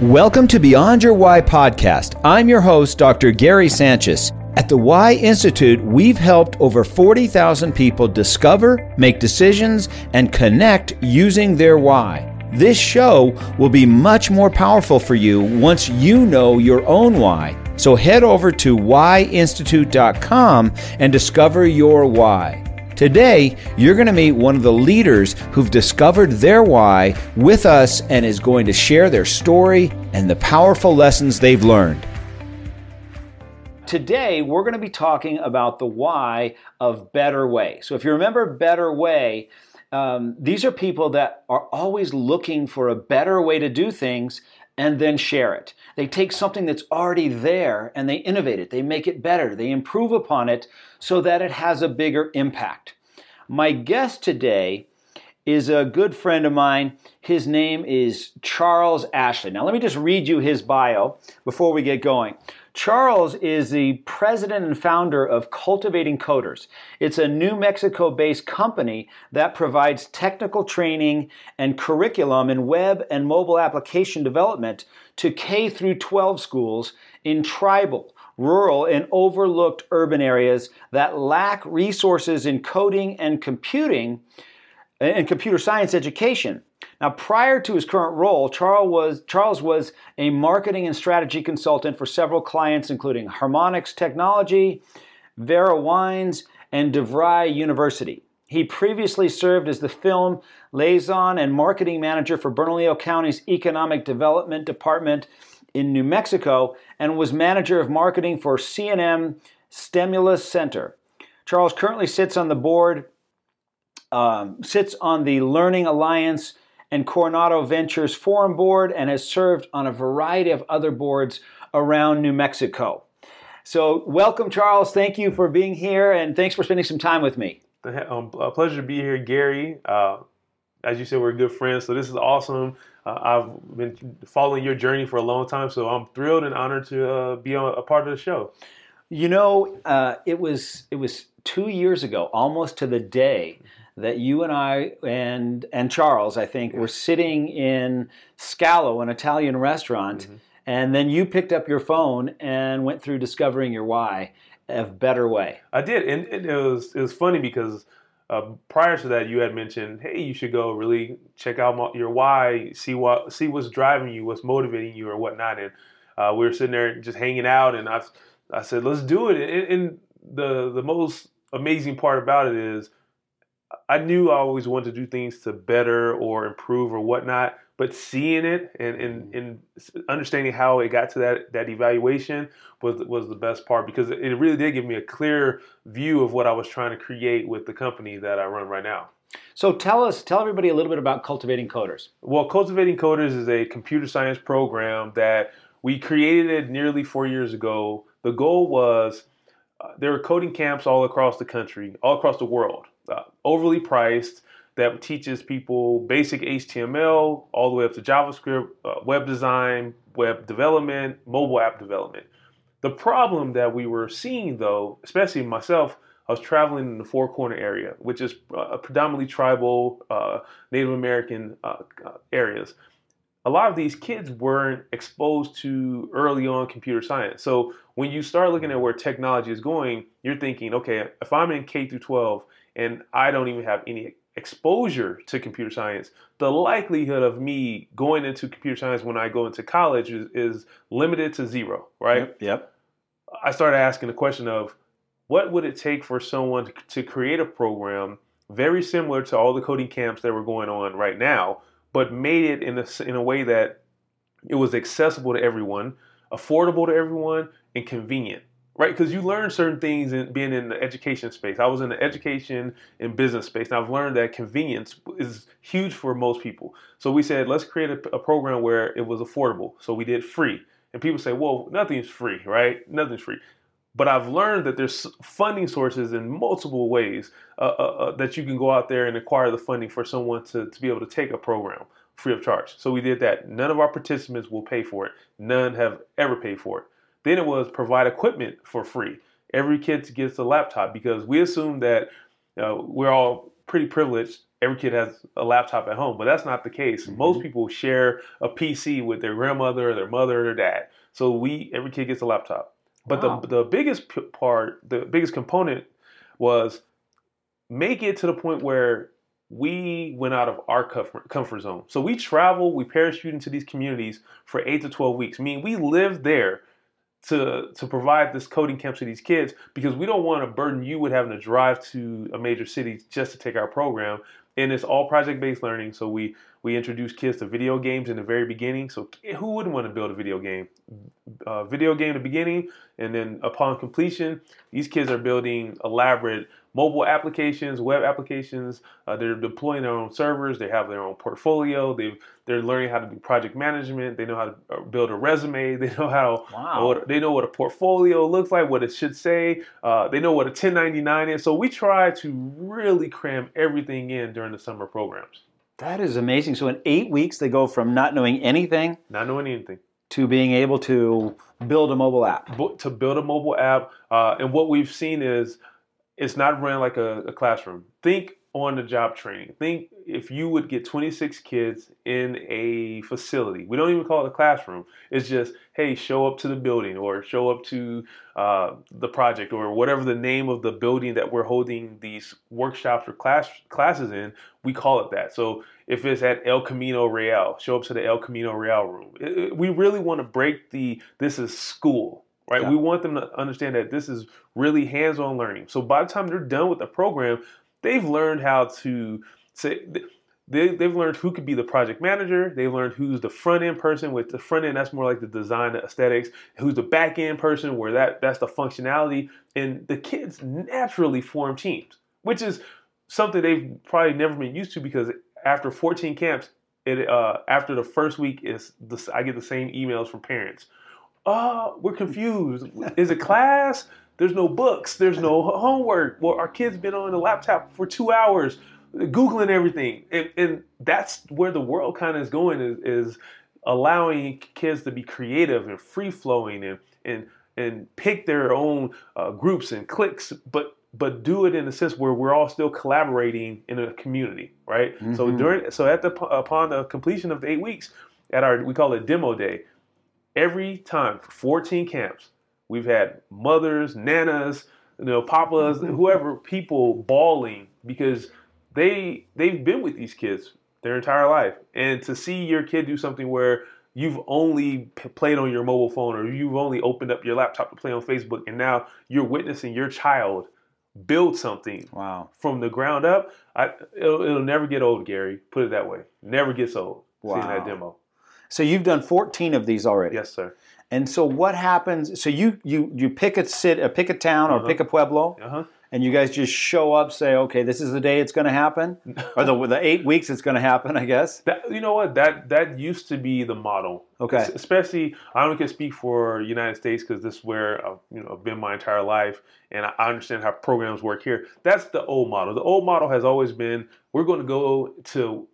Welcome to Beyond Your Why podcast. I'm your host, Dr. Gary Sanchez. At the Why Institute, we've helped over 40,000 people discover, make decisions, and connect using their why. This show will be much more powerful for you once you know your own why. So head over to whyinstitute.com and discover your why. Today, you're going to meet one of the leaders who've discovered their why with us and is going to share their story and the powerful lessons they've learned. Today, we're going to be talking about the why of Better Way. So, if you remember Better Way, um, these are people that are always looking for a better way to do things and then share it. They take something that's already there and they innovate it, they make it better, they improve upon it so that it has a bigger impact. My guest today is a good friend of mine. His name is Charles Ashley. Now, let me just read you his bio before we get going. Charles is the president and founder of Cultivating Coders. It's a New Mexico based company that provides technical training and curriculum in web and mobile application development to K through 12 schools in tribal, rural, and overlooked urban areas that lack resources in coding and computing and computer science education. Now, prior to his current role, Charles was, Charles was a marketing and strategy consultant for several clients, including Harmonix Technology, Vera Wines, and DeVry University. He previously served as the film liaison and marketing manager for Bernalillo County's Economic Development Department in New Mexico and was manager of marketing for CNM STEMulus Center. Charles currently sits on the board, um, sits on the Learning Alliance and Coronado Ventures Forum Board and has served on a variety of other boards around New Mexico. So, welcome, Charles. Thank you for being here and thanks for spending some time with me. Um, a pleasure to be here, Gary. Uh, as you said, we're good friends, so this is awesome. Uh, I've been following your journey for a long time, so I'm thrilled and honored to uh, be on a part of the show. You know, uh, it was it was two years ago, almost to the day, that you and I and and Charles, I think, were sitting in Scalo, an Italian restaurant, mm-hmm. and then you picked up your phone and went through discovering your why of better way. I did, and it was it was funny because. Uh, prior to that, you had mentioned, "Hey, you should go really check out your why, see what, see what's driving you, what's motivating you, or whatnot." And uh, we were sitting there just hanging out, and I, I said, "Let's do it." And, and the the most amazing part about it is I knew I always wanted to do things to better or improve or whatnot, but seeing it and, and, mm-hmm. and understanding how it got to that, that evaluation was, was the best part because it really did give me a clear view of what I was trying to create with the company that I run right now. So tell us, tell everybody a little bit about Cultivating Coders. Well, Cultivating Coders is a computer science program that we created nearly four years ago. The goal was uh, there were coding camps all across the country, all across the world uh, overly priced that teaches people basic HTML all the way up to JavaScript, uh, web design, web development, mobile app development. The problem that we were seeing, though, especially myself, I was traveling in the Four Corner area, which is uh, predominantly tribal, uh, Native American uh, uh, areas. A lot of these kids weren't exposed to early on computer science. So when you start looking at where technology is going, you're thinking, okay, if I'm in K through 12 and I don't even have any exposure to computer science, the likelihood of me going into computer science when I go into college is, is limited to zero, right? Yep, yep. I started asking the question of what would it take for someone to create a program very similar to all the coding camps that were going on right now, but made it in a, in a way that it was accessible to everyone, affordable to everyone, and convenient right? Because you learn certain things in being in the education space. I was in the education and business space, and I've learned that convenience is huge for most people. So we said, let's create a, a program where it was affordable. So we did free. And people say, well, nothing's free, right? Nothing's free. But I've learned that there's funding sources in multiple ways uh, uh, uh, that you can go out there and acquire the funding for someone to, to be able to take a program free of charge. So we did that. None of our participants will pay for it. None have ever paid for it. Then it was provide equipment for free. Every kid gets a laptop because we assume that uh, we're all pretty privileged. Every kid has a laptop at home, but that's not the case. Mhm. Most people share a PC with their grandmother, their mother, or their dad. So we every kid gets a laptop. But Wow. the the biggest part, the biggest component was make it to the point where we went out of our comfort, zone. So we travel, we parachute into these communities for eight to twelve weeks. I mean, we live there to to provide this coding camp to these kids because we don't want to burden you with having to drive to a major city just to take our program. And it's all project based learning. So we we introduce kids to video games in the very beginning. So who wouldn't want to build a video game? Uh, video game in the beginning, and then upon completion, these kids are building elaborate mobile applications, web applications. Uh, they're deploying their own servers. They have their own portfolio. They they're learning how to do project management. They know how to uh, build a resume. They know how Wow. what, they know what a portfolio looks like, what it should say. Uh, they know what a 1099 is. So we try to really cram everything in during the summer programs, That is amazing. So in eight weeks, they go from not knowing anything not knowing anything. To being able to build a mobile app. to build a mobile app. Uh, and what we've seen is it's not run like a, a classroom. Think on the job training. Think if you would get 26 kids in a facility. We don't even call it a classroom. It's just, hey, show up to the building or show up to uh, the project or whatever the name of the building that we're holding these workshops or class classes in. We call it that. So if it's at El Camino Real, show up to the El Camino Real room. It- it- we really want to break the this is school right? Yeah. We want them to understand that this is really hands-on learning. So by the time they're done with the program, they've learned how to say they, they've learned who could be the project manager. They've learned who's the front end person. With the front end, that's more like the design, the aesthetics. Who's the back end person, where that that's the functionality. And the kids naturally form teams, which is something they've probably never been used to because after 14 camps, it uh, after the first week is the, I get the same emails from parents. Oh, we're confused. Is it class? There's no books. There's no homework. Well, our kids been on the laptop for two hours, googling everything, and, and that's where the world kind of is going. Is, is allowing kids to be creative and free flowing and and and pick their own uh, groups and cliques, but but do it in a sense where we're all still collaborating in a community, right? So Mhm. during so at the upon the completion of the eight weeks at our we call it demo day, every time for 14 camps, we've had mothers, nanas, you know, papas, whoever, people bawling because they they've been with these kids their entire life, and to see your kid do something where you've only played on your mobile phone or you've only opened up your laptop to play on Facebook, and now you're witnessing your child build something Wow. from the ground up. I, it'll, it'll never get old, Gary. Put it that way. Never gets old. Wow. Seeing that demo. So you've done 14 of these already. Yes, sir. And so what happens? So you you you pick a sit, uh, pick a town, or Uh-huh. pick a pueblo, Uh huh. And you guys just show up, say, okay, this is the day it's going to happen, or the the eight weeks it's going to happen, I guess. That you know what that that used to be the model. Okay. Es- Especially, I only can speak for United States because this is where I've you know I've been my entire life, and I I understand how programs work here. That's the old model. The old model has always been we're going to go to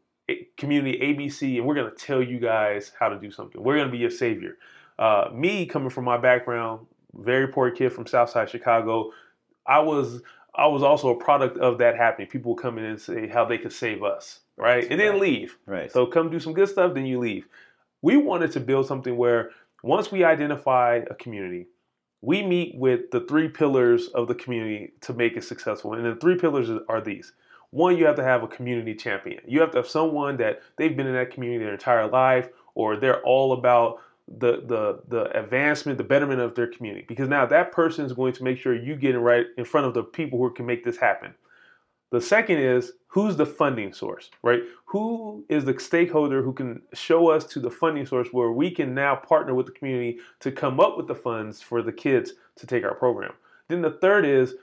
community ABC and we're going to tell you guys how to do something. We're going to be your savior. Uh, me coming from my background, very poor kid from Southside Chicago, I was I was also a product of that happening. People would come in and say how they could save us, right, and then leave. Right. So come do some good stuff, then you leave. We wanted to build something where once we identify a community, we meet with the three pillars of the community to make it successful. And the three pillars are these. One, you have to have a community champion. You have to have someone that they've been in that community their entire life, or they're all about the the the advancement, the betterment of their community. Because now that person is going to make sure you get right in front of the people who can make this happen. The second is who's the funding source, right? Who is the stakeholder who can show us to the funding source where we can now partner with the community to come up with the funds for the kids to take our program. Then the third is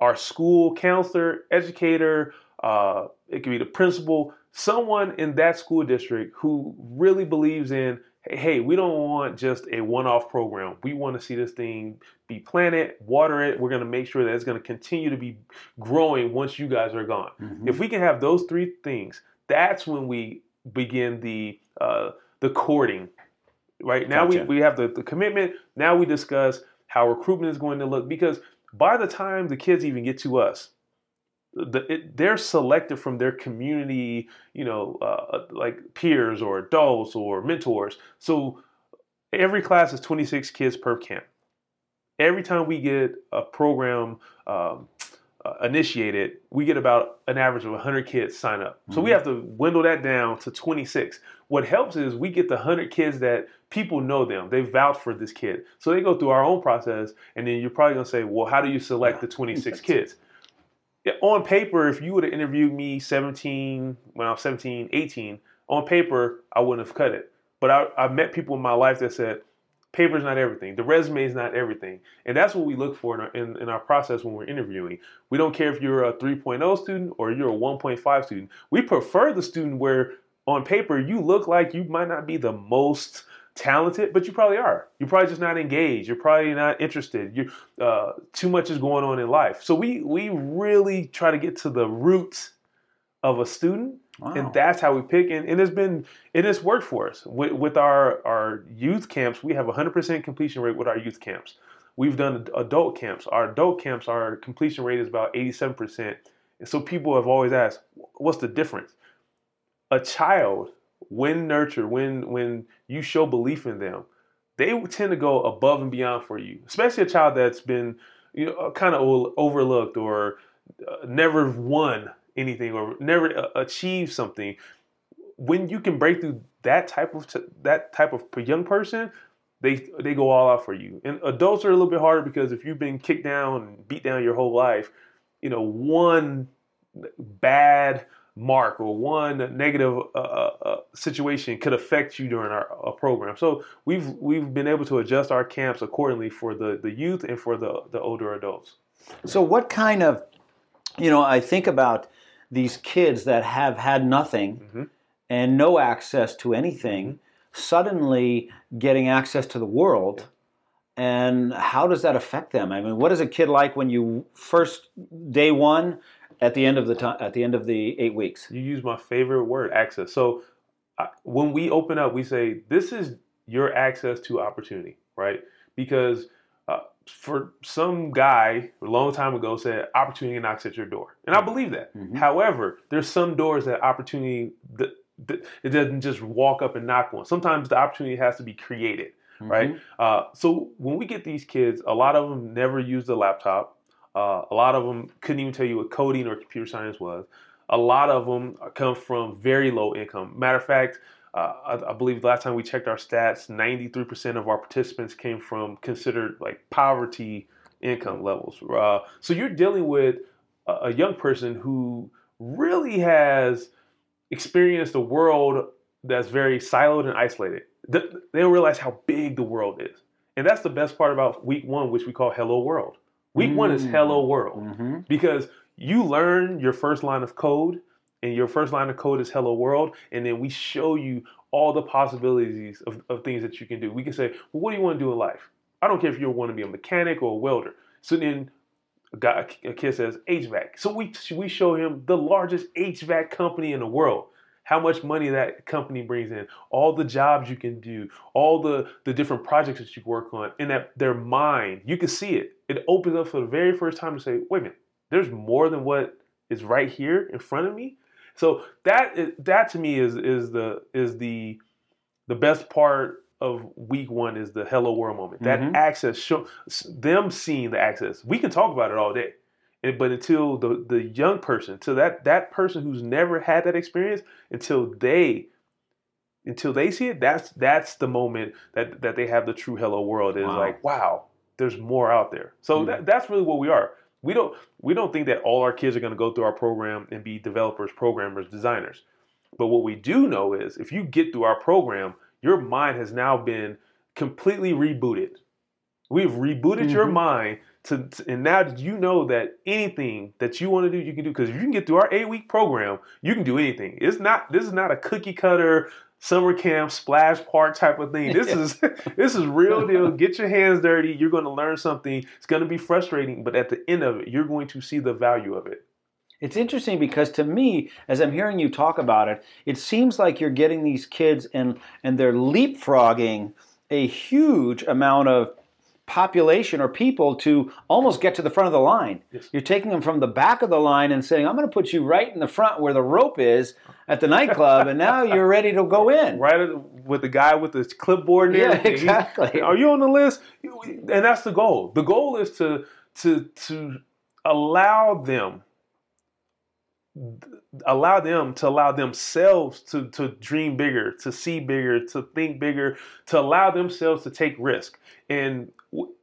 our school counselor, educator, uh, it could be the principal, someone in that school district who really believes in hey, we don't want just a one off program. We want to see this thing be planted, water it. We're going to make sure that it's going to continue to be growing once you guys are gone. Mhm. If we can have those three things, that's when we begin the uh, the courting. Right now, Gotcha. we, we have the, the commitment. Now we discuss how recruitment is going to look because by the time the kids even get to us, the, it, they're selected from their community, you know, uh, like peers or adults or mentors. So every class is 26 kids per camp. Every time we get a program um, uh, initiated, we get about an average of 100 kids sign up. So mm-hmm. we have to dwindle that down to 26. What helps is we get the 100 kids that people know them. They vouch for this kid. So they go through our own process, and then you're probably going to say, well, how do you select the 26 kids? On paper, if you would have interviewed me 17, when I was 17, 18, on paper, I wouldn't have cut it. But I, I met people in my life that said, paper's not everything. The resume is not everything. And that's what we look for in our, in, in our process when we're interviewing. We don't care if you're a 3.0 student or you're a 1.5 student. We prefer the student where on paper you look like you might not be the most talented, but you probably are. You're probably just not engaged. You're probably not interested. You uh, too much is going on in life. So we we really try to get to the roots of a student Wow. And that's how we pick, and, and it's been it has worked for us with, with our our youth camps. We have a hundred percent completion rate with our youth camps. We've done adult camps. Our adult camps, our completion rate is about eighty seven percent. And so people have always asked, what's the difference? A child, when nurtured, when when you show belief in them, they tend to go above and beyond for you. Especially a child that's been you know kind of overlooked or uh, never won anything or never achieved something when you can break through that type of that type of young person they they go all out for you and adults are a little bit harder because if you've been kicked down and beat down your whole life you know one bad mark or one negative uh, uh, uh situation could affect you during our program so we've we've been able to adjust our camps accordingly for the the youth and for the the older adults so what kind of you know i think about these kids that have had nothing mm-hmm. and no access to anything mm-hmm. suddenly getting access to the world and how does that affect them i mean what is a kid like when you first day one at the end of the time at the end of the eight weeks. You use my favorite word access. So uh, when we open up we say this is your access to opportunity right? Because for some guy a long time ago said opportunity knocks at your door and i mm-hmm. believe that. Mm-hmm. however there's some doors that opportunity that, that, it doesn't just walk up and knock on sometimes the opportunity has to be created mm-hmm. right uh, so when we get these kids a lot of them never used a laptop uh, a lot of them couldn't even tell you what coding or computer science was a lot of them come from very low income matter of fact uh, I, I, believe the last time we checked our stats, 93% of our participants came from considered like poverty income levels. Uh, so you're dealing with a, a, young person who really has experienced a world that's very siloed and isolated. They, they don't realize how big the world is. And that's the best part about week one, which we call Hello World. Week mm. one is Hello World mm-hmm. because you learn your first line of code and your first line of code is hello world and then we show you all the possibilities of, of things that you can do we can say well what do you want to do in life i don't care if you want to be a mechanic or a welder so then a, guy, a kid says hvac so we, we show him the largest hvac company in the world how much money that company brings in, all the jobs you can do, all the, the different projects that you work on, and that their mind, you can see it. It opens up for the very first time to say, wait a minute, there's more than what is right here in front of me. So that that to me is is the is the the best part of week one is the hello world moment. That mm-hmm. access, show them seeing the access. We can talk about it all day, but until the the young person, to that that person who's never had that experience, until they until they see it, that's that's the moment that that they have the true hello world. Is wow. like wow, there's more out there. So mm-hmm. that, that's really what we are we don't we don't think that all our kids are going to go through our program and be developers, programmers, designers. But what we do know is if you get through our program, your mind has now been completely rebooted. We've rebooted mm-hmm. your mind to, to, and now you know that anything that you want to do, you can do. Because if you can get through our eight week program, you can do anything. It's not this is not a cookie cutter summer camp splash park type of thing. This is this is real deal. Get your hands dirty. You're going to learn something. It's going to be frustrating, but at the end of it, you're going to see the value of it. It's interesting because to me, as I'm hearing you talk about it, it seems like you're getting these kids and and they're leapfrogging a huge amount of population or people to almost get to the front of the line. Yes. You're taking them from the back of the line and saying, I'm going to put you right in the front where the rope is at the nightclub, and now you're ready to go in. right with the guy with the clipboard and Yeah, exactly. Are you on the list? And that's the goal. The goal is to to to allow them allow them to allow themselves to to dream bigger, to see bigger, to think bigger, to allow themselves to take risk. And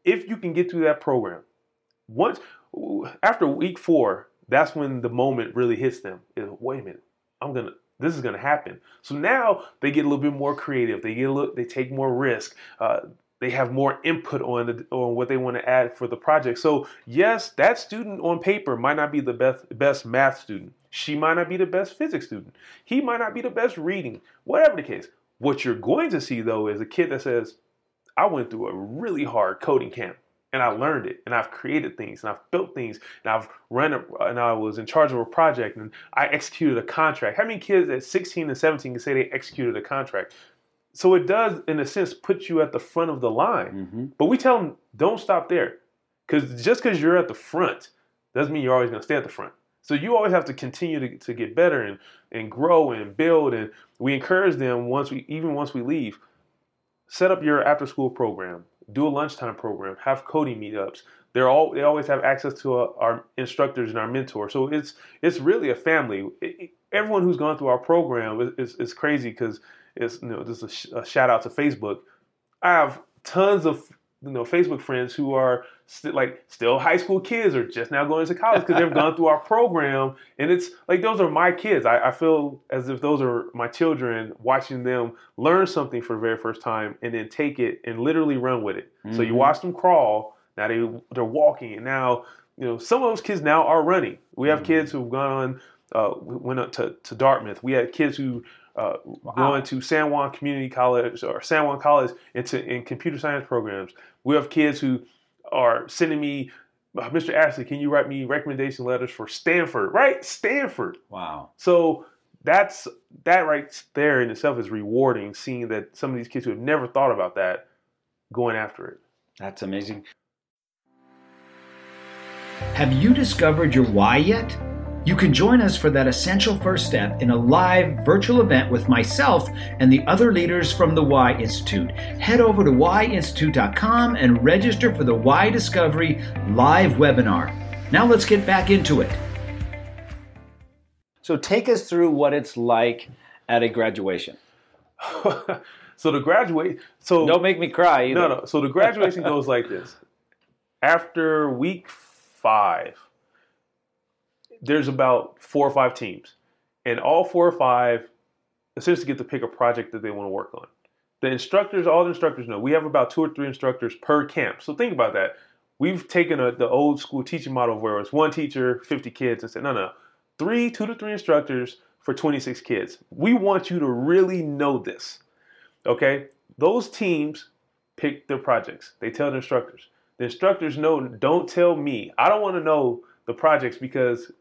if you can get through that program, once after week 4, that's when the moment really hits them. Is wait a minute. I'm to this is to happen. So now they get a little bit more creative. They get a little, they take more risk. Uh, they have more input on the, on what they want to add for the project. So yes, that student on paper might not be the best best math student. She might not be the best physics student. He might not be the best reading. Whatever the case. What you're going to see though is a kid that says, "I went through a really hard coding camp." and I learned it, and I've created things, and I've built things, and I've run, a, and I was in charge of a project, and I executed a contract. How many kids at 16 and 17 can say they executed a contract? So it does, in a sense, put you at the front of the line. hmm But we tell them, don't stop there, because just because you're at the front doesn't mean you're always going to stay at the front. So you always have to continue to, to get better and and grow and build. And we encourage them once we even once we leave, set up your after school program, do a lunchtime program, have coding meetups. They're all they always have access to uh, our instructors and our mentors. So it's it's really a family. It- everyone who's gone through our program is is, is crazy because it's you know just a, sh- a shout out to Facebook. I have tons of you know Facebook friends who are st- like still high school kids or just now going to college because they've gone through our program, and it's like those are my kids. I, I feel as if those are my children, watching them learn something for the very first time and then take it and literally run with it. So you Mhm. watch them crawl. Now they they're walking, and now you know some of those kids now are running. We have Mhm. kids who've gone on, uh, went up to, to Dartmouth. We had kids who uh, going to San Juan Community College or San Juan College into in computer science programs. We have kids who are sending me, "Uh, Mr. Ashley, can you write me recommendation letters for Stanford? Right, Stanford. Wow. So that's that right there in itself is rewarding. Seeing that some of these kids who have never thought about that going after it. That's amazing. Have you discovered your why yet? You can join us for that essential first step in a live virtual event with myself and the other leaders from the Why Institute. Head over to whyinstitute.com and register for the Why Discovery live webinar. Now let's get back into it. So take us through what it's like at a graduation. so the graduate. So Don't make me cry either. No, no. So the graduation goes like this. After week five, there's about four or five teams, and all four or five essentially get to pick a project that they want to work on. The instructors, all the instructors know we have about two or three instructors per camp. So think about that. We've taken a, the old school teaching model where it's one teacher, 50 kids, and said, no, no, three, two to three instructors for 26 kids. We want you to really know this. Okay? Those teams pick their projects. They tell the instructors. The instructors know, don't tell me. I don't want to know the projects because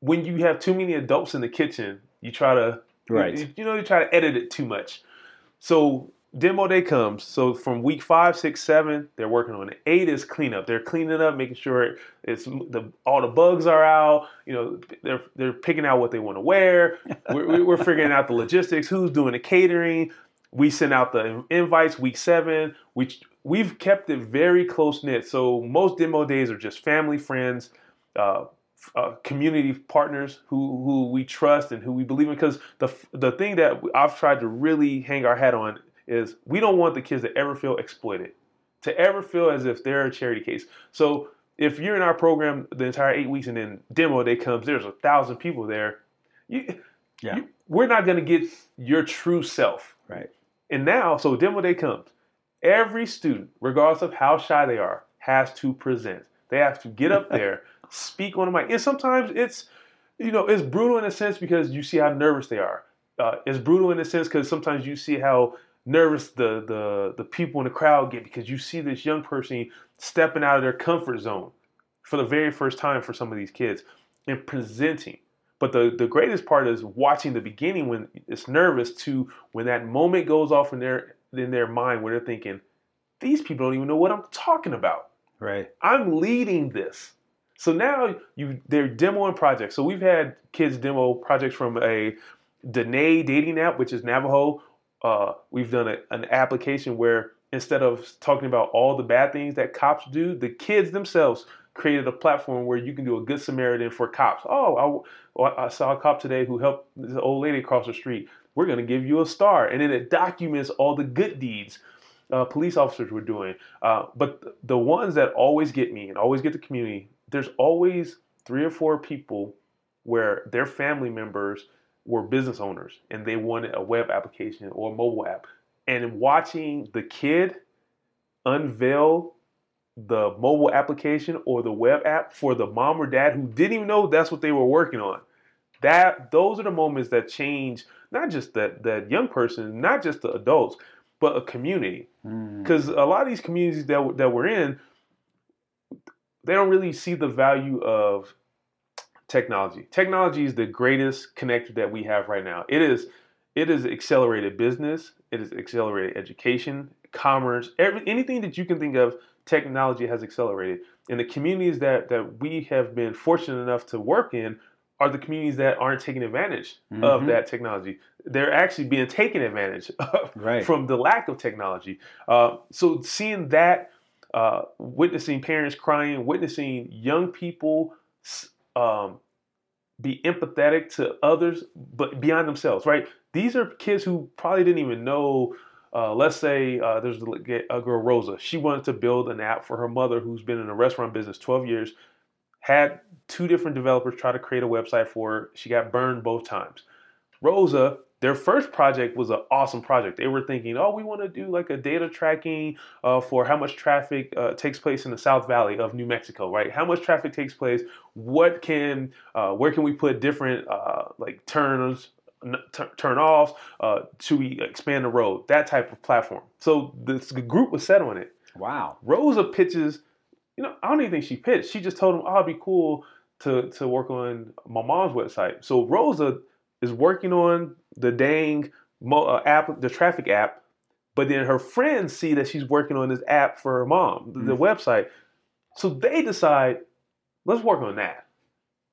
when you have too many adults in the kitchen, you try to Right. you, you know you try to edit it too much. So demo day comes. So from week five, six, seven, they're working on it. Eight is cleanup. They're cleaning up, making sure it's the all the bugs are out. You know, they're they're picking out what they want to wear. We're, we're figuring out the logistics. Who's doing the catering? We send out the invites week seven. We we've kept it very close knit. So most demo days are just family, friends, uh, uh, community partners who who we trust and who we believe in. Because the the thing that I've tried to really hang our hat on is we don't want the kids to ever feel exploited, to ever feel as if they're a charity case. So if you're in our program the entire eight weeks and then demo day comes, there's a thousand people there. You, Yeah. you- we're not going to get your true self. Right. And now, so demo day comes. Every student, regardless of how shy they are, has to present. They have to get up there, speak on the mic. And sometimes it's, you know, it's brutal in a sense because you see how nervous they are. Uh, it's brutal in a sense because sometimes you see how nervous the, the the people in the crowd get because you see this young person stepping out of their comfort zone for the very first time for some of these kids and presenting. But the, the greatest part is watching the beginning when it's nervous to when that moment goes off in their in their mind where they're thinking, these people don't even know what I'm talking about. Right. I'm leading this. So now you they're demoing projects. So we've had kids demo projects from a Dene dating app, which is Navajo. Uh, we've done a, an application where instead of talking about all the bad things that cops do, the kids themselves created a platform where you can do a good Samaritan for cops. Oh, I, I saw a cop today who helped this old lady across the street. We're going to give you a star. And then it documents all the good deeds uh, police officers were doing. Uh, but the ones that always get me and always get the community, there's always three or four people where their family members were business owners and they wanted a web application or a mobile app. And watching the kid unveil the mobile application or the web app for the mom or dad who didn't even know that's what they were working on. That those are the moments that change not just that that young person, not just the adults, but a community. Because mm. a lot of these communities that that we're in, they don't really see the value of technology. Technology is the greatest connector that we have right now. It is it is accelerated business, it is accelerated education, commerce, every, anything that you can think of, technology has accelerated. And the communities that that we have been fortunate enough to work in are the communities that aren't taking advantage mm-hmm. of that technology. They're actually being taken advantage of right. from the lack of technology. Uh, so seeing that, uh, witnessing parents crying, witnessing young people um, be empathetic to others, but beyond themselves, right? These are kids who probably didn't even know. Uh, let's say uh, there's a girl Rosa. She wanted to build an app for her mother, who's been in the restaurant business 12 years had two different developers try to create a website for her. She got burned both times. Rosa, their first project was an awesome project. They were thinking, oh, we want to do like a data tracking uh, for how much traffic uh, takes place in the South Valley of New Mexico, right? How much traffic takes place? What can, uh, where can we put different uh, like turns, t- turn offs uh, to expand the road? That type of platform. So this group was set on it. Wow. Rosa pitches you know, I don't even think she pitched. She just told him, "Oh, it'd be cool to to work on my mom's website." So Rosa is working on the dang uh, app, the traffic app, but then her friends see that she's working on this app for her mom, the, mm-hmm. the website. So they decide, let's work on that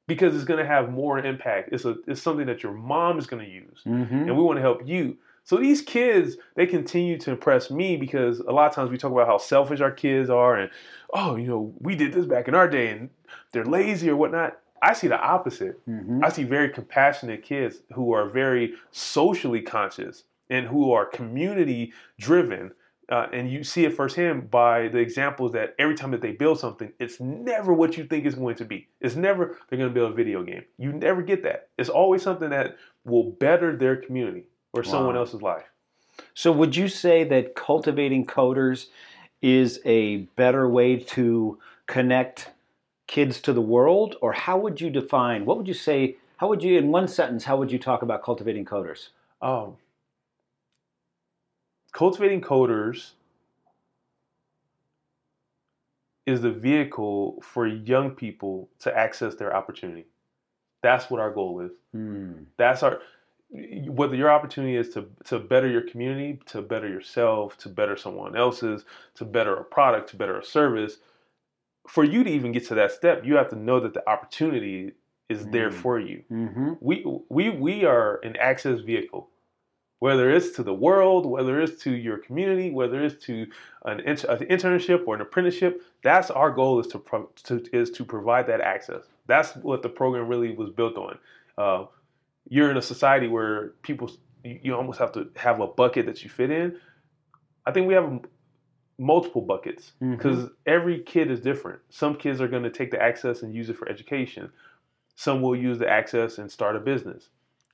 because it's going to have more impact. It's a it's something that your mom is going to use, mm-hmm. and we want to help you. So these kids, they continue to impress me because a lot of times we talk about how selfish our kids are and, oh, you know, we did this back in our day and they're lazy or whatnot. I see the opposite. Mm-hmm. I see very compassionate kids who are very socially conscious and who are community driven. Uh, and you see it firsthand by the examples that every time that they build something, it's never what you think it's going to be. It's never they're going to build a video game. You never get that. It's always something that will better their community or wow. someone else's life. So, would you say that cultivating coders is a better way to connect kids to the world, or how would you define? What would you say? How would you, in one sentence, how would you talk about cultivating coders? Oh, cultivating coders is the vehicle for young people to access their opportunity. That's what our goal is. Mm. That's our whether your opportunity is to to better your community, to better yourself, to better someone else's, to better a product, to better a service, for you to even get to that step, you have to know that the opportunity is mm-hmm. there for you. Mm-hmm. We we we are an access vehicle, whether it's to the world, whether it's to your community, whether it's to an, an internship or an apprenticeship. That's our goal is to, pro, to, is to provide that access. That's what the program really was built on. Uh, you're in a society where people you almost have to have a bucket that you fit in. I think we have multiple buckets because mm-hmm. every kid is different. Some kids are going to take the access and use it for education. Some will use the access and start a business.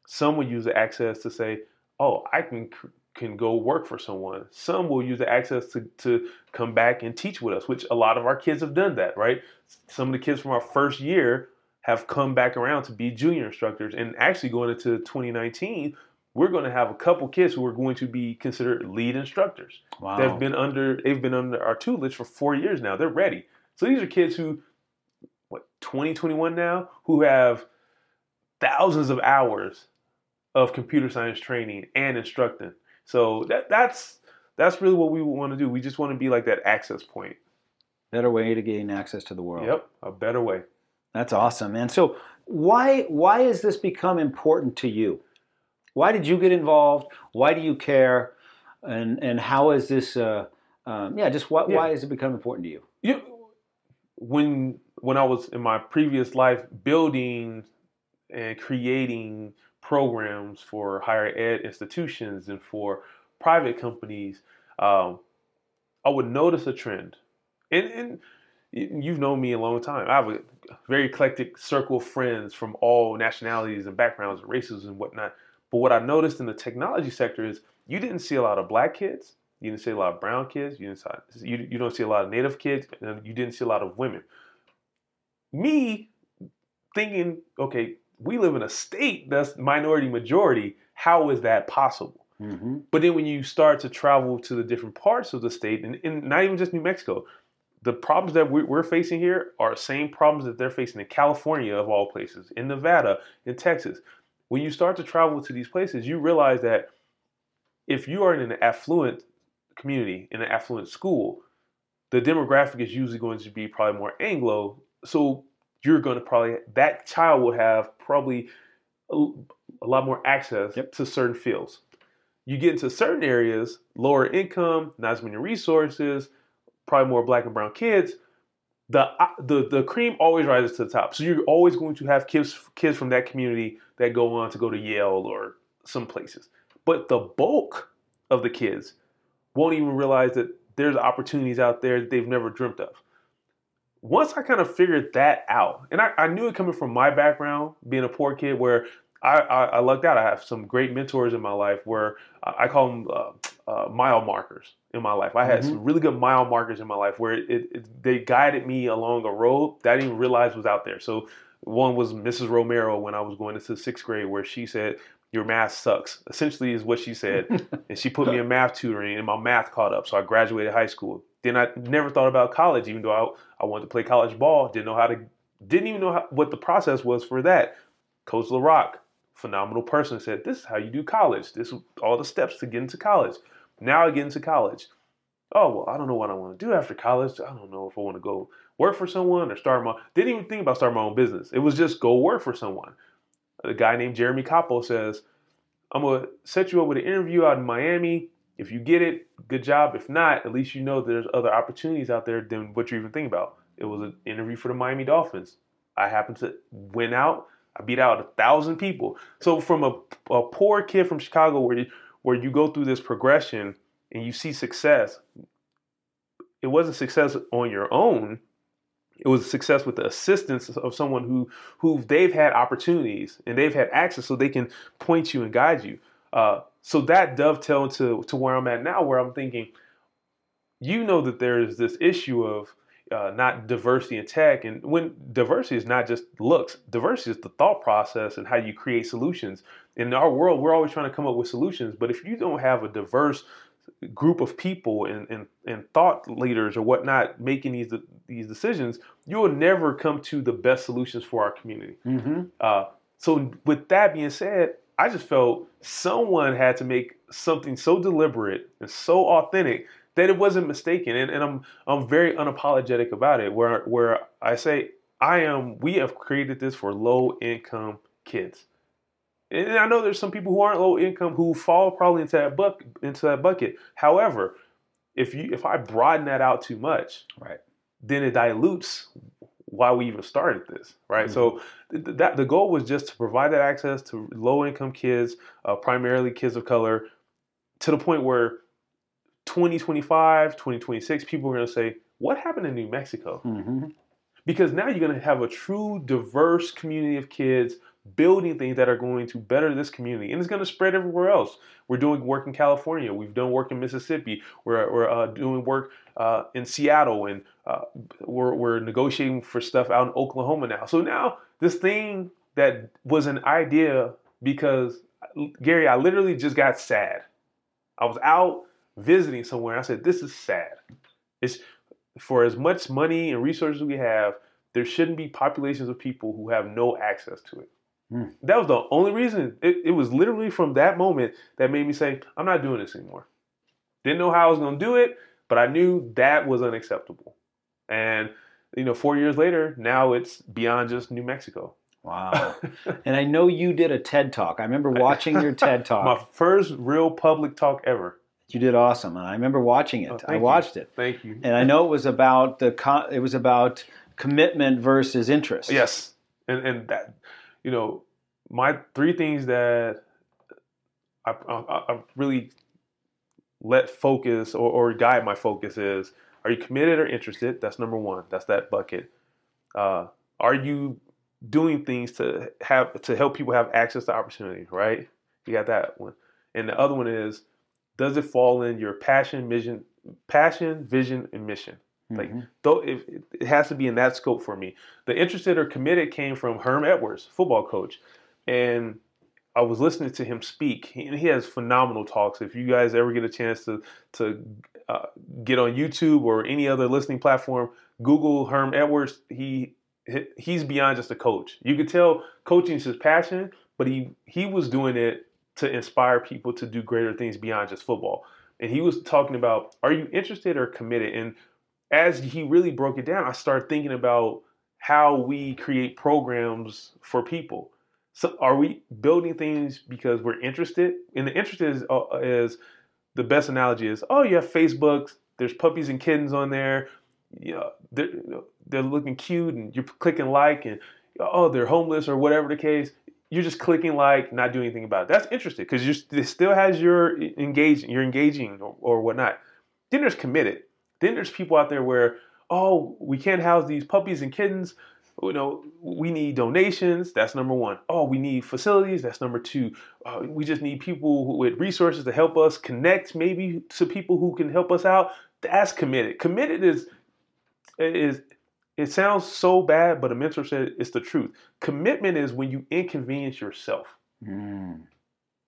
Some will use the access to say, "Oh, I can can go work for someone." Some will use the access to to come back and teach with us, which a lot of our kids have done that, right? Some of the kids from our first year have come back around to be junior instructors. And actually, going into 2019, we're going to have a couple kids who are going to be considered lead instructors. Wow. They've been under they've been under our tutelage for four years now. They're ready. So these are kids who, what 2021 now, who have thousands of hours of computer science training and instructing. So that that's that's really what we want to do. We just want to be like that access point. Better way to gain access to the world. Yep, a better way. That's awesome, man. So why why has this become important to you? Why did you get involved? Why do you care? And and how is this? Uh, um, yeah, just why, Yeah. why has it become important to you? you when when I was in my previous life building and creating programs for higher ed institutions and for private companies, um, I would notice a trend. And, and you've known me a long time. I have a very eclectic circle of friends from all nationalities and backgrounds and races and whatnot. But what I noticed in the technology sector is you didn't see a lot of black kids. You didn't see a lot of brown kids. You didn't see, you, you don't see a lot of native kids. And you didn't see a lot of women. Me thinking, okay, we live in a state that's minority majority. How is that possible? Mm-hmm. But then when you start to travel to the different parts of the state, and, and not even just New Mexico, the problems that we- we're facing here are the same problems that they're facing in California, of all places, in Nevada, in Texas. When you start to travel to these places, you realize that if you are in an affluent community, in an affluent school, the demographic is usually going to be probably more Anglo. So you're going to probably, that child will have probably a, a lot more access Yep. to certain fields you get into certain areas, lower income, not as many resources, probably more black and brown kids. The, uh, the the cream always rises to the top. So you're always going to have kids kids from that community that go on to go to Yale or some places. But the bulk of the kids won't even realize that there's opportunities out there that they've never dreamt of. Once I kind of figured that out, and I, I knew it coming from my background, being a poor kid, where I, I, I lucked out. I have some great mentors in my life where I I call them uh, uh, mile markers in my life. I had some really good mile markers in my life where it, it, they guided me along a road that I didn't even realize was out there. So one was Mrs. Romero when I was going into sixth grade, where she said, "Your math sucks." Essentially, is what she said, and she put me in math tutoring, and my math caught up. So I graduated high school. Then I never thought about college, even though I, I wanted to play college ball. Didn't know how to, didn't even know how, what the process was for that. Coach LaRock, phenomenal person, said, This is how you do college. This is all the steps to get into college. Now I get into college. Oh, well, I don't know what I want to do after college. I don't know if I want to go work for someone or start my didn't even think about starting my own business. It was just go work for someone. A guy named Jeremy Capo says, I'm gonna set you up with an interview out in Miami. If you get it, good job. If not, at least you know there's other opportunities out there than what you're even thinking about. It was an interview for the Miami Dolphins. I happened to win out. I beat out a thousand people. So from a, a poor kid from Chicago, where where you go through this progression and you see success, it wasn't success on your own. It was success with the assistance of someone who who they've had opportunities and they've had access, so they can point you and guide you. Uh, so that dovetailed to to where I'm at now, where I'm thinking, you know that there is this issue of uh, not diversity in tech, and when diversity is not just looks, diversity is the thought process and how you create solutions. In our world, we're always trying to come up with solutions, but if you don't have a diverse group of people and, and, and thought leaders or whatnot making these these decisions, you will never come to the best solutions for our community. Mm-hmm. Uh, so with that being said, I just felt someone had to make something so deliberate and so authentic that it wasn't mistaken. And, and I'm I'm very unapologetic about it. Where where I say I am, we have created this for low income kids. And I know there's some people who aren't low income who fall probably into that buck into that bucket. However, if you if I broaden that out too much, Right. then it dilutes why we even started this, right? So th- that the goal was just to provide that access to low income kids, uh, primarily kids of color, to the point where 2025, 2026, people are going to say, "What happened in New Mexico?" Mm-hmm. because now you're going to have a true diverse community of kids building things that are going to better this community and it's going to spread everywhere else. We're doing work in california. We've done work in mississippi. We're, we're uh, doing work uh, in seattle and uh, we're, we're negotiating for stuff out in oklahoma now. So now this thing that was an idea because gary i literally just got sad. I was out visiting somewhere i said this is sad. It's for as much money and resources we have, there shouldn't be populations of people who have no access to it. Hmm. That was the only reason. It, it was literally from that moment that made me say, I'm not doing this anymore. Didn't know how I was going to do it, but I knew that was unacceptable. And you know, four years later, now it's beyond just New Mexico. Wow. and I know you did a TED talk. I remember watching your TED talk. My first real public talk ever. You did awesome, and I remember watching it. Oh, I watched you. it, Thank you. and I know it was about the co- it was about commitment versus interest. Yes, and and that you know my three things that I, I, I really let focus or, or guide my focus is: Are you committed or interested? That's number one. That's that bucket. Uh, are you doing things to have to help people have access to opportunity? Right, you got that one, and the other one is: Does it fall in your passion, vision, passion, vision, and mission? Like, Mhm. though it, it has to be in that scope for me. The interested or committed came from Herm Edwards, football coach, and I was listening to him speak. He, he has phenomenal talks. If you guys ever get a chance to to uh, get on YouTube or any other listening platform, Google Herm Edwards. He he- he's beyond just a coach. You could tell coaching is his passion, but he he was doing it to inspire people to do greater things beyond just football. And he was talking about, are you interested or committed? And as he really broke it down, I started thinking about how we create programs for people. So, are we building things because we're interested? And the interest is, uh, is the best analogy is, oh, you have Facebook. There's puppies and kittens on there. Know, they're, they're looking cute, and you're clicking like, and oh, they're homeless or whatever the case. You're just clicking like, not doing anything about it. That's interested because you still has your engaging, you're engaging or, or whatnot. Then there's committed. Then there's people out there where, oh, we can't house these puppies and kittens. You know, we need donations. That's number one. Oh, we need facilities. That's number two. Uh, we just need people with resources to help us connect, maybe to people who can help us out. That's committed. Committed is is it sounds so bad, but a mentor said it's the truth. Commitment is when you inconvenience yourself. Mm.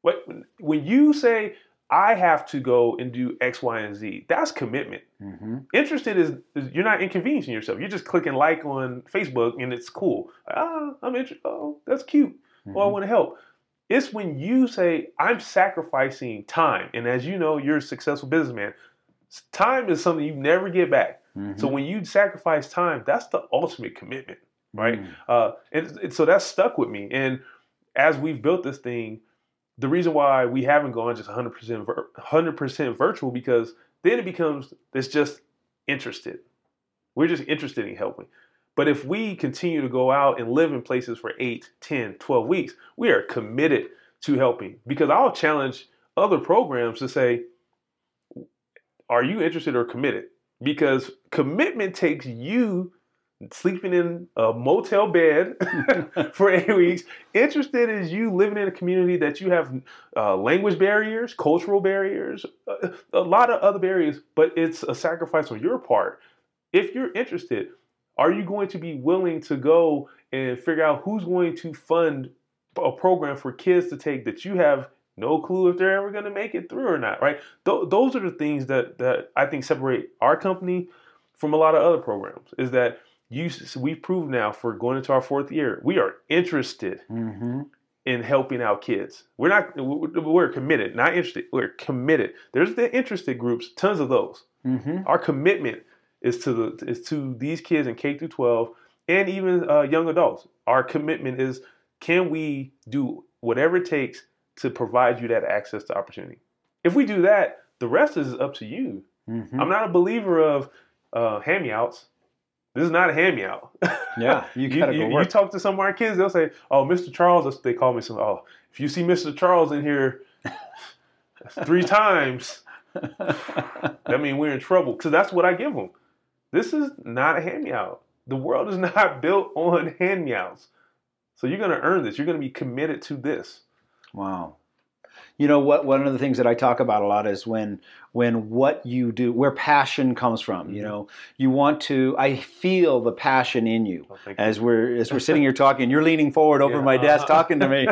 What when you say I have to go and do X, Y, and Z, that's commitment. hmm Interested is, is you're not inconveniencing yourself. You're just clicking like on Facebook and it's cool. Ah, I'm interested. Oh, that's cute. Oh, I Mhm. want to help. It's when you say I'm sacrificing time, and as you know, you're a successful businessman. Time is something you never get back. Mhm. So when you sacrifice time, that's the ultimate commitment, right? Mm. Uh, and, and so that stuck with me. And as we've built this thing, the reason why we haven't gone just 100% vir- 100% virtual because then it becomes it's just interested. We're just interested in helping. But if we continue to go out and live in places for 8, 10, 12 weeks, we are committed to helping because I'll challenge other programs to say are you interested or committed? Because commitment takes you sleeping in a motel bed for eight weeks. Interested is you living in a community that you have uh, language barriers, cultural barriers, uh, a lot of other barriers, but it's a sacrifice on your part. If you're interested, are you going to be willing to go and figure out who's going to fund a program for kids to take that you have no clue if they're ever going to make it through or not, right? Th- those are the things that that I think separate our company from a lot of other programs. Is that you we've proved now for going into our fourth year, we are interested Mhm. in helping out kids. We're not we're committed, not interested. We're committed. There's the interested groups, tons of those. Mhm. Our commitment is to the is to these kids in K through 12 and even uh, young adults. Our commitment is can we do whatever it takes to provide you that access to opportunity. If we do that, the rest is up to you. Mhm. I'm not a believer of uh, hand me outs. This is not a hand me out. Yeah, you you, gotta you, go you work. talk to some of our kids, they'll say, "Oh, Mr. Charles," that's what they call me. So, oh, if you see Mr. Charles in here three times, that means we're in trouble. Because that's what I give them. This is not a hand me out. The world is not built on hand me outs. So you're going to earn this. You're going to be committed to this. Wow. You know what? One of the things that I talk about a lot is when when what you do, where passion comes from. You Mhm. know, you want to. I feel the passion in you Oh, thank you. as we're as we're sitting here talking. You're leaning forward over Yeah. my desk talking to me.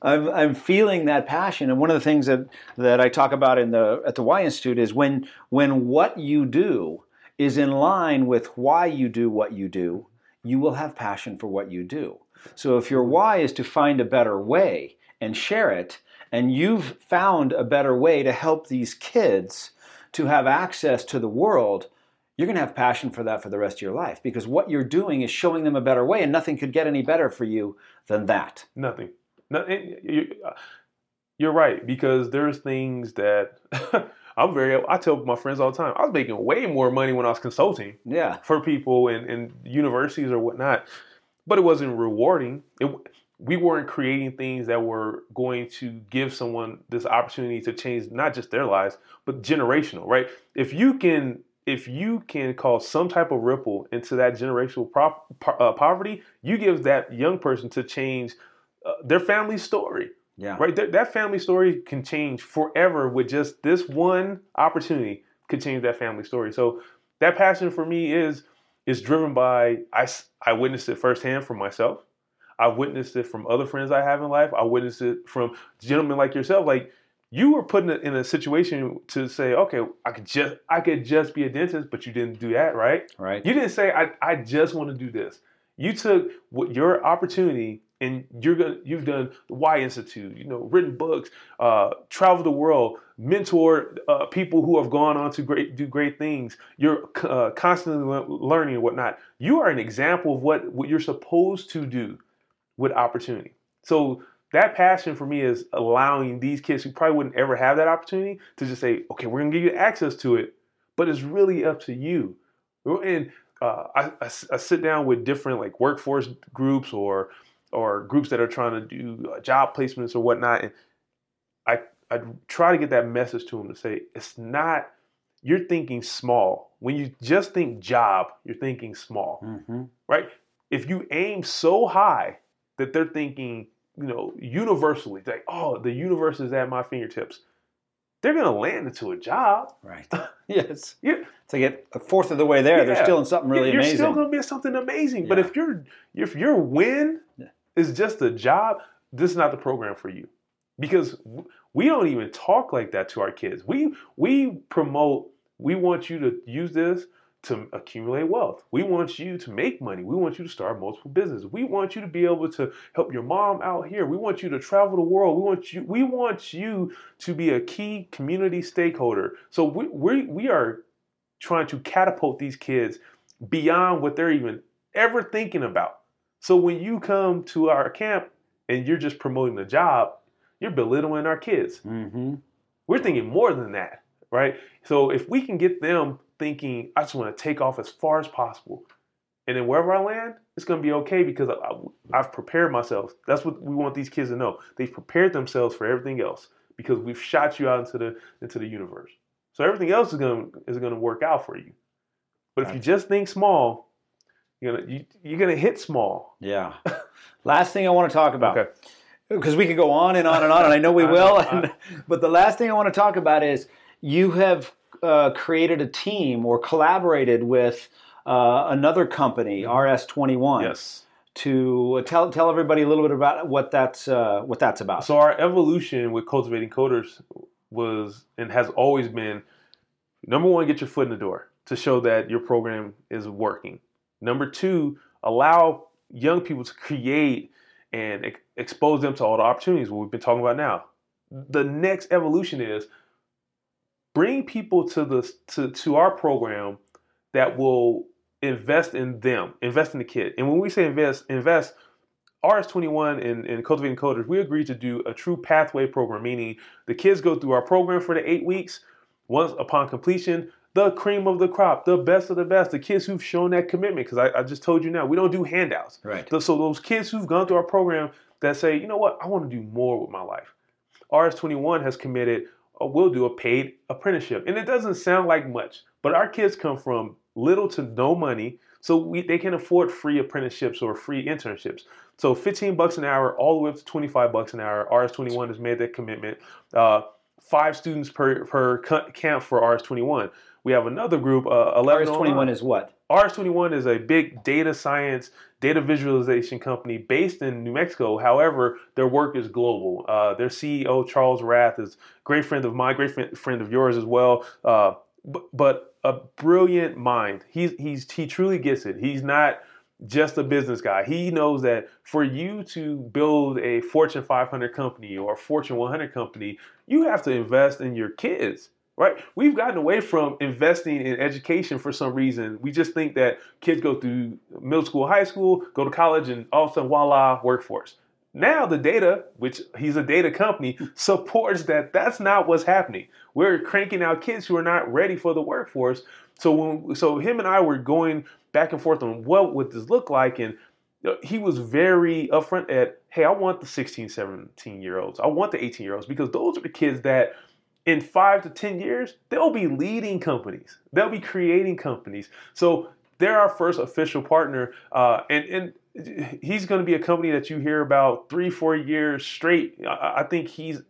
I'm I'm feeling that passion, and one of the things that that I talk about in the at the Why Institute is when when what you do is in line with why you do what you do, you will have passion for what you do. So if your why is to find a better way and share it, and you've found a better way to help these kids to have access to the world, you're going to have passion for that for the rest of your life because what you're doing is showing them a better way, and nothing could get any better for you than that. Nothing. No, you, uh, you're right because there's things that I'm very. I tell my friends all the time. I was making way more money when I was consulting. Yeah. For people in, in universities or whatnot, but it wasn't rewarding. It, we weren't creating things that were going to give someone this opportunity to change not just their lives but generational right? If you can if you can cause some type of ripple into that generational uh, poverty you give that young person to change uh, their family story yeah. right? Th- that family story can change forever with just this one opportunity could change that family story. So that passion for me is is driven by i i witnessed it firsthand for myself I've witnessed it from other friends I have in life. I witnessed it from gentlemen like yourself. Like you were put in a, in a situation to say, okay, I could just I could just be a dentist, but you didn't do that, right? Right. You didn't say I I just want to do this. You took what your opportunity and you're gonna you've done the Why Institute, you know, written books, uh, traveled the world, mentored uh, people who have gone on to great do great things. You're uh, constantly learning and whatnot. You are an example of what what you're supposed to do with opportunity. So that passion for me is allowing these kids who probably wouldn't ever have that opportunity to just say, okay, we're gonna give you access to it, but it's really up to you. And uh, I, I, I, sit down with different like workforce groups or or groups that are trying to do uh, job placements or whatnot, and I I try to get that message to them to say it's not you're thinking small. When you just think job, you're thinking small, mm-hmm. right? If you aim so high that they're thinking, you know, universally, like, oh, the universe is at my fingertips. They're gonna land into a job. Right. yes. Yeah. To get a fourth of the way there, yeah. they're still in something really you're amazing. You're still gonna be in something amazing. Yeah. But if your if your win yeah. is just a job, this is not the program for you. Because we don't even talk like that to our kids. We we promote, we want you to use this to accumulate wealth. We want you to make money. We want you to start multiple businesses. We want you to be able to help your mom out here. We want you to travel the world. We want you we want you to be a key community stakeholder. So we we, we are trying to catapult these kids beyond what they're even ever thinking about. So when you come to our camp and you're just promoting the job, you're belittling our kids. Mm-hmm. We're thinking more than that, right? So if we can get them thinking I just want to take off as far as possible. And then wherever I land, it's going to be okay because I, have prepared myself. That's what we want these kids to know. They've prepared themselves for everything else because we've shot you out into the into the universe. So everything else is going to, is going to work out for you. But if you just think small, you're gonna you, you're gonna hit small. Yeah. last thing I want to talk about. Okay. Because we could go on and on and on, and I know we will. And, but the last thing I want to talk about is you have uh, created a team or collaborated with uh, another company, mm-hmm. RS21. Yes. To tell tell everybody a little bit about what that's uh, what that's about. So our evolution with cultivating coders was and has always been number one, get your foot in the door to show that your program is working. Number two, allow young people to create and ex- expose them to all the opportunities what we've been talking about now. The next evolution is bring people to the to, to our program that will invest in them, invest in the kid. And when we say invest, invest, RS21 and, and Cultivating Coders, we agreed to do a true pathway program, meaning the kids go through our program for the eight weeks. Once upon completion, the cream of the crop, the best of the best, the kids who've shown that commitment. Because I, I, just told you now, we don't do handouts. Right. So those kids who've gone through our program that say, you know what, I want to do more with my life. RS21 has committed uh, we'll do a paid apprenticeship. And it doesn't sound like much, but our kids come from little to no money, so we, they can afford free apprenticeships or free internships. So 15 bucks an hour, all the way up to 25 bucks an hour. RS21 has made that commitment. Uh, five students per per camp for RS21. We have another group. Uh, 11 RS21 is what? RS21 is a big data science, data visualization company based in New Mexico. However, their work is global. Uh, their CEO, Charles Rath, is a great friend of mine, great friend of yours as well. Uh, but, but a brilliant mind. He's, he's, he truly gets it. He's not just a business guy. He knows that for you to build a Fortune 500 company or a Fortune 100 company, you have to invest in your kids. Right? We've gotten away from investing in education for some reason. We just think that kids go through middle school, high school, go to college, and all of a sudden, voila, workforce. Now the data, which he's a data company, supports that that's not what's happening. We're cranking out kids who are not ready for the workforce. So when so him and I were going back and forth on what would this look like, and uh, he was very upfront at, hey, I want the 16, 17 year olds, I want the 18 year olds because those are the kids that in five to 10 years, they'll be leading companies. They'll be creating companies. So they're our first official partner. Uh, and, and he's going to be a company that you hear about three, four years straight. I, I think he's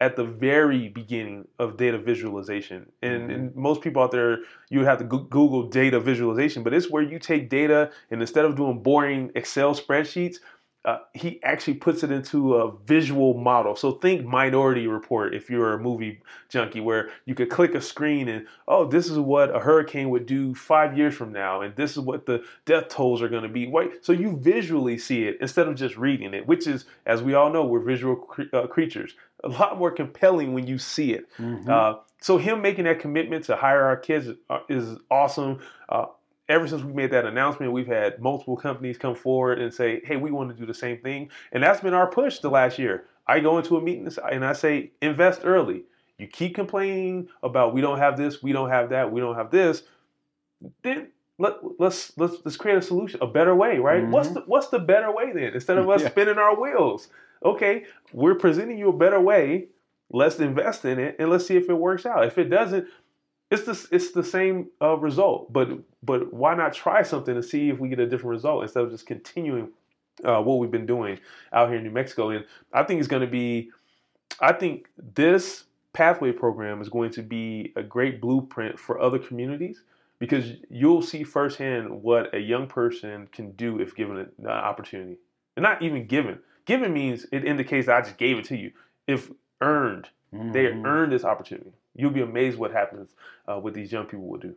at the very beginning of data visualization. And, mm-hmm. and, most people out there, you have to Google data visualization, but it's where you take data and instead of doing boring Excel spreadsheets, uh, he actually puts it into a visual model. So think Minority Report if you're a movie junkie, where you could click a screen and oh, this is what a hurricane would do five years from now, and this is what the death tolls are going to be. Right? So you visually see it instead of just reading it, which is, as we all know, we're visual cre- uh, creatures. A lot more compelling when you see it. Mm-hmm. Uh, so him making that commitment to hire our kids uh, is awesome. Ever since we made that announcement, we've had multiple companies come forward and say, hey, we want to do the same thing. And that's been our push the last year. I go into a meeting and I say, invest early. You keep complaining about we don't have this, we don't have that, we don't have this. Then let, let's let's let's create a solution, a better way, right? Mm-hmm. What's the what's the better way then? Instead of us yeah. spinning our wheels, okay, we're presenting you a better way. Let's invest in it and let's see if it works out. If it doesn't, it's the it's the same uh, result, but but why not try something to see if we get a different result instead of just continuing uh, what we've been doing out here in New Mexico? And I think it's going to be, I think this pathway program is going to be a great blueprint for other communities because you'll see firsthand what a young person can do if given an opportunity, and not even given. Given means it indicates that I just gave it to you. If earned, mm-hmm. they earned this opportunity you'll be amazed what happens uh, what these young people will do.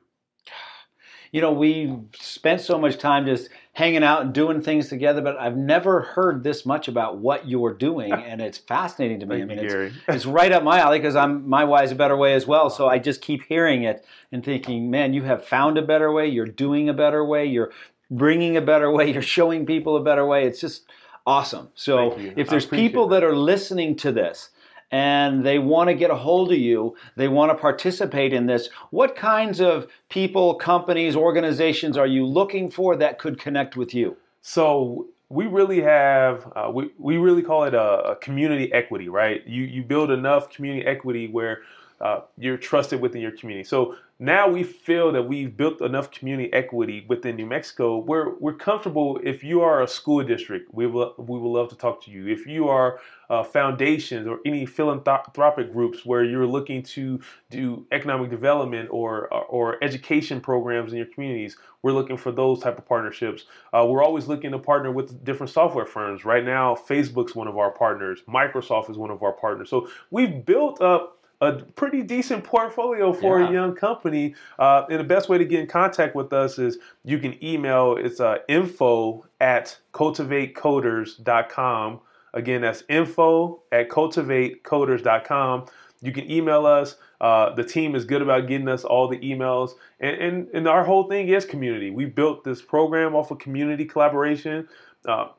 You know, we spent so much time just hanging out and doing things together, but I've never heard this much about what you're doing, and it's fascinating to me. I mean, it's, it's, right up my alley because I'm my way is a better way as well. So I just keep hearing it and thinking, man, you have found a better way. You're doing a better way. You're bringing a better way. You're showing people a better way. It's just awesome. So if there's people that are listening to this and they want to get a hold of you, they want to participate in this, what kinds of people, companies, organizations are you looking for that could connect with you? So we really have uh, we, we really call it a, a, community equity right? You you build enough community equity where uh, you're trusted within your community so now we feel that we've built enough community equity within New Mexico. We're we're comfortable. If you are a school district, we will we would love to talk to you. If you are uh, foundations or any philanthropic groups where you're looking to do economic development or or education programs in your communities, we're looking for those type of partnerships. Uh, we're always looking to partner with different software firms. Right now, Facebook's one of our partners. Microsoft is one of our partners. So we've built up a pretty decent portfolio for yeah. a young company. Uh, and the best way to get in contact with us is you can email it's uh, info at cultivatecoders.com. Again, that's info at cultivatecoders.com. You can email us. Uh, the team is good about getting us all the emails. And, and, and our whole thing is community. We built this program off of community collaboration. Uh,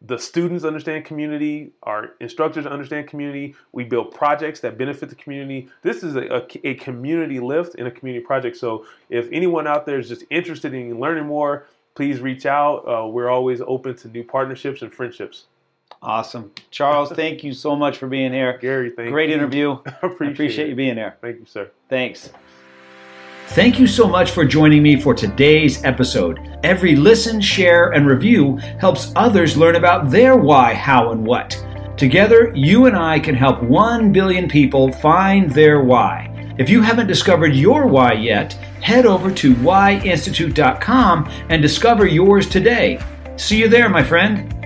the students understand community, our instructors understand community. We build projects that benefit the community. This is a, a, a, community lift and a community project. So if anyone out there is just interested in learning more, please reach out. Uh, we're always open to new partnerships and friendships. Awesome. Charles, thank you so much for being here. Gary, thank Great you. interview. I appreciate, I appreciate you being here. Thank you, sir. Thanks. Thank you so much for joining me for today's episode. Every listen, share, and review helps others learn about their why, how, and what. Together, you and I can help 1 billion people find their why. If you haven't discovered your why yet, head over to whyinstitute.com and discover yours today. See you there, my friend.